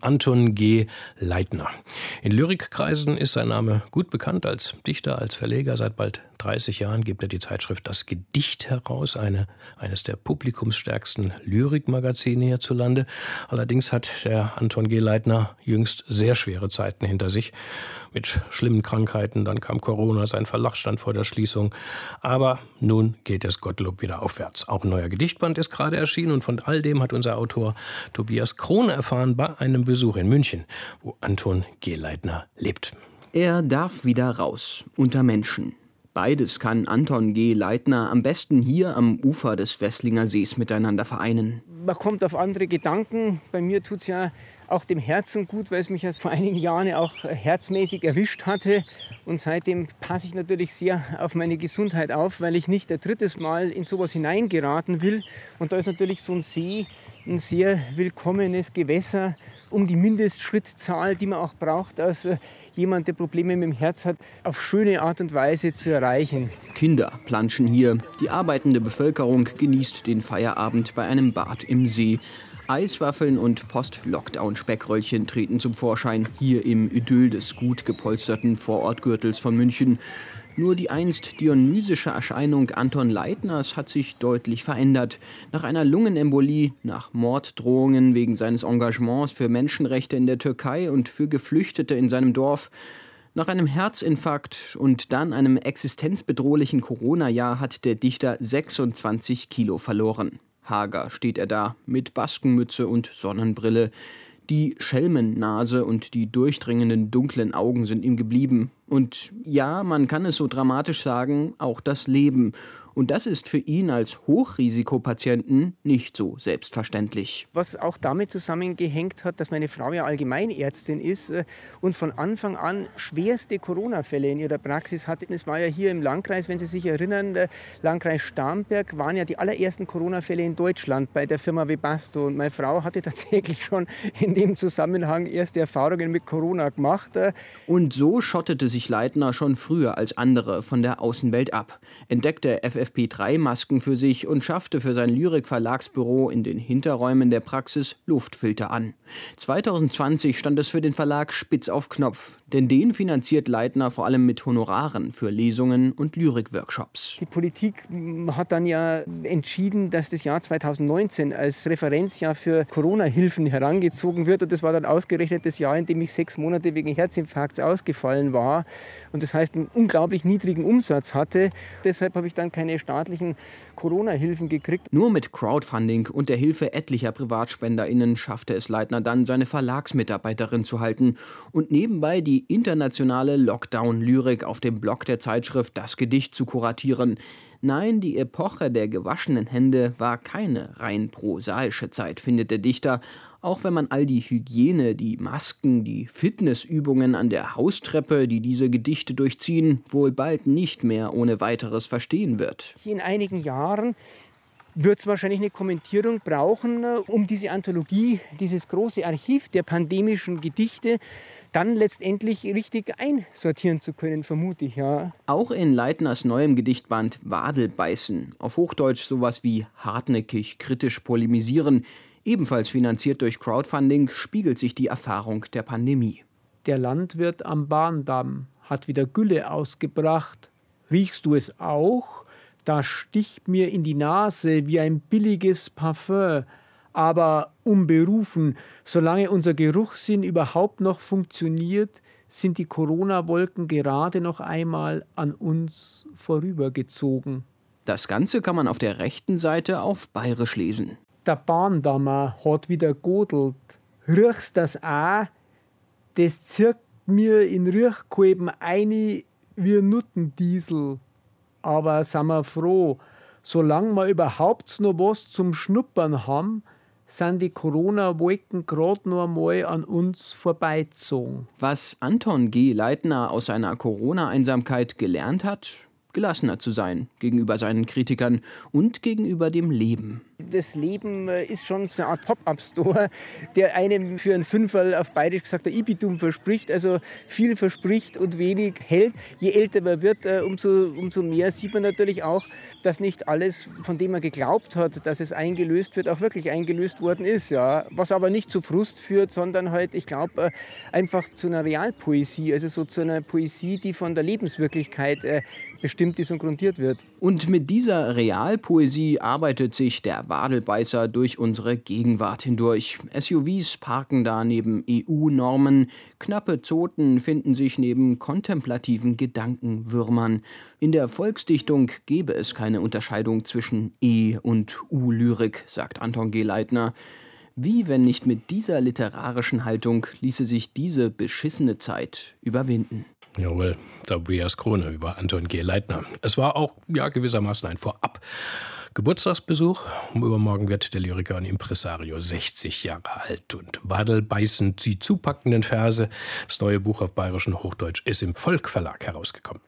Anton G. Leitner. In Lyrikkreisen ist sein Name gut bekannt als Dichter, als Verleger. Seit bald 30 Jahren gibt er die Zeitschrift Das Gedicht heraus, eine, eines der publikumsstärksten Lyrikmagazine hierzulande. Allerdings hat der Anton G. Leitner jüngst sehr schwere Zeiten hinter sich. Mit schlimmen Krankheiten, dann kam Corona, sein Verlag stand vor der Schließung. Aber nun geht es Gottlob wieder aufwärts. Auch ein neuer Gedichtband ist gerade erschienen und von all dem hat unser Autor Tobias Krohn erfahren bei einem Besuch in München, wo Anton G. Leitner lebt. Er darf wieder raus, unter Menschen. Beides kann Anton G. Leitner am besten hier am Ufer des Wesslinger Sees miteinander vereinen. Man kommt auf andere Gedanken. Bei mir tut es ja auch dem Herzen gut, weil es mich erst vor einigen Jahren auch herzmäßig erwischt hatte. Und seitdem passe ich natürlich sehr auf meine Gesundheit auf, weil ich nicht ein drittes Mal in sowas hineingeraten will. Und da ist natürlich so ein See ein sehr willkommenes Gewässer um die Mindestschrittzahl, die man auch braucht, als äh, jemand, der Probleme mit dem Herz hat, auf schöne Art und Weise zu erreichen. Kinder planschen hier. Die arbeitende Bevölkerung genießt den Feierabend bei einem Bad im See. Eiswaffeln und Post-Lockdown-Speckröllchen treten zum Vorschein hier im Idyll des gut gepolsterten Vorortgürtels von München. Nur die einst dionysische Erscheinung Anton Leitners hat sich deutlich verändert. Nach einer Lungenembolie, nach Morddrohungen wegen seines Engagements für Menschenrechte in der Türkei und für Geflüchtete in seinem Dorf, nach einem Herzinfarkt und dann einem existenzbedrohlichen Corona-Jahr hat der Dichter 26 Kilo verloren. Hager steht er da, mit Baskenmütze und Sonnenbrille. Die Schelmennase und die durchdringenden dunklen Augen sind ihm geblieben. Und ja, man kann es so dramatisch sagen, auch das Leben. Und das ist für ihn als Hochrisikopatienten nicht so selbstverständlich. Was auch damit zusammengehängt hat, dass meine Frau ja Allgemeinärztin ist äh, und von Anfang an schwerste Corona-Fälle in ihrer Praxis hatte. Es war ja hier im Landkreis, wenn Sie sich erinnern, Landkreis Starnberg waren ja die allerersten Corona-Fälle in Deutschland bei der Firma Webasto. Und meine Frau hatte tatsächlich schon in dem Zusammenhang erste Erfahrungen mit Corona gemacht. Und so schottete sich Leitner schon früher als andere von der Außenwelt ab. Entdeckte FF FFP3-Masken für sich und schaffte für sein Lyrik-Verlagsbüro in den Hinterräumen der Praxis Luftfilter an. 2020 stand es für den Verlag spitz auf Knopf, denn den finanziert Leitner vor allem mit Honoraren für Lesungen und Lyrik-Workshops. Die Politik hat dann ja entschieden, dass das Jahr 2019 als Referenzjahr für Corona-Hilfen herangezogen wird. Und das war dann ausgerechnet das Jahr, in dem ich sechs Monate wegen Herzinfarkts ausgefallen war. Und das heißt, einen unglaublich niedrigen Umsatz hatte. Deshalb habe ich dann keine staatlichen Corona-Hilfen gekriegt. Nur mit Crowdfunding und der Hilfe etlicher PrivatspenderInnen schaffte es Leitner dann, seine Verlagsmitarbeiterin zu halten und nebenbei die internationale Lockdown-Lyrik auf dem Blog der Zeitschrift Das Gedicht zu kuratieren. Nein, die Epoche der gewaschenen Hände war keine rein prosaische Zeit, findet der Dichter, auch wenn man all die Hygiene, die Masken, die Fitnessübungen an der Haustreppe, die diese Gedichte durchziehen, wohl bald nicht mehr ohne weiteres verstehen wird. In einigen Jahren wird es wahrscheinlich eine Kommentierung brauchen, äh, um diese Anthologie, dieses große Archiv der pandemischen Gedichte dann letztendlich richtig einsortieren zu können, vermute ich, ja. Auch in Leitners neuem Gedichtband Wadelbeißen, auf Hochdeutsch sowas wie hartnäckig, kritisch polemisieren, Ebenfalls finanziert durch Crowdfunding spiegelt sich die Erfahrung der Pandemie. Der Landwirt am Bahndamm hat wieder Gülle ausgebracht. Riechst du es auch? Da sticht mir in die Nase wie ein billiges Parfum. Aber unberufen, solange unser Geruchssinn überhaupt noch funktioniert, sind die Corona-Wolken gerade noch einmal an uns vorübergezogen. Das Ganze kann man auf der rechten Seite auf Bayerisch lesen der Bahndammer hat wieder godelt. Riechst das auch? Das zirkt mir in Riechkolben ein wie Nuttendiesel. Aber sind wir froh, solange wir überhaupt noch was zum Schnuppern haben, sind die Corona-Wolken gerade noch einmal an uns vorbeizogen. Was Anton G. Leitner aus seiner Corona-Einsamkeit gelernt hat, gelassener zu sein gegenüber seinen Kritikern und gegenüber dem Leben. Das Leben äh, ist schon so eine Art Pop-Up-Store, der einem für einen Fünferl auf Bayerisch gesagt der Ibitum verspricht, also viel verspricht und wenig hält. Je älter man wird, äh, umso, umso mehr sieht man natürlich auch, dass nicht alles, von dem man geglaubt hat, dass es eingelöst wird, auch wirklich eingelöst worden ist. Ja. Was aber nicht zu Frust führt, sondern halt, ich glaube, äh, einfach zu einer Realpoesie, also so zu einer Poesie, die von der Lebenswirklichkeit bestimmt ist und grundiert wird. Und mit dieser Realpoesie arbeitet sich der Wadelbeißer durch unsere Gegenwart hindurch. SUVs parken da neben EU-Normen, knappe Zoten finden sich neben kontemplativen Gedankenwürmern. In der Volksdichtung gäbe es keine Unterscheidung zwischen E- und U-Lyrik, sagt Anton G. Leitner. Wie, wenn nicht mit dieser literarischen Haltung, ließe sich diese beschissene Zeit überwinden? Jawohl, Tobias Krone über Anton G. Leitner. Es war auch ja gewissermaßen ein Vorab. Geburtstagsbesuch. Um übermorgen wird der Lyriker und Impresario 60 Jahre alt und wadelbeißend sie zupackenden Verse. Das neue Buch auf bayerischen Hochdeutsch ist im Volk Verlag herausgekommen.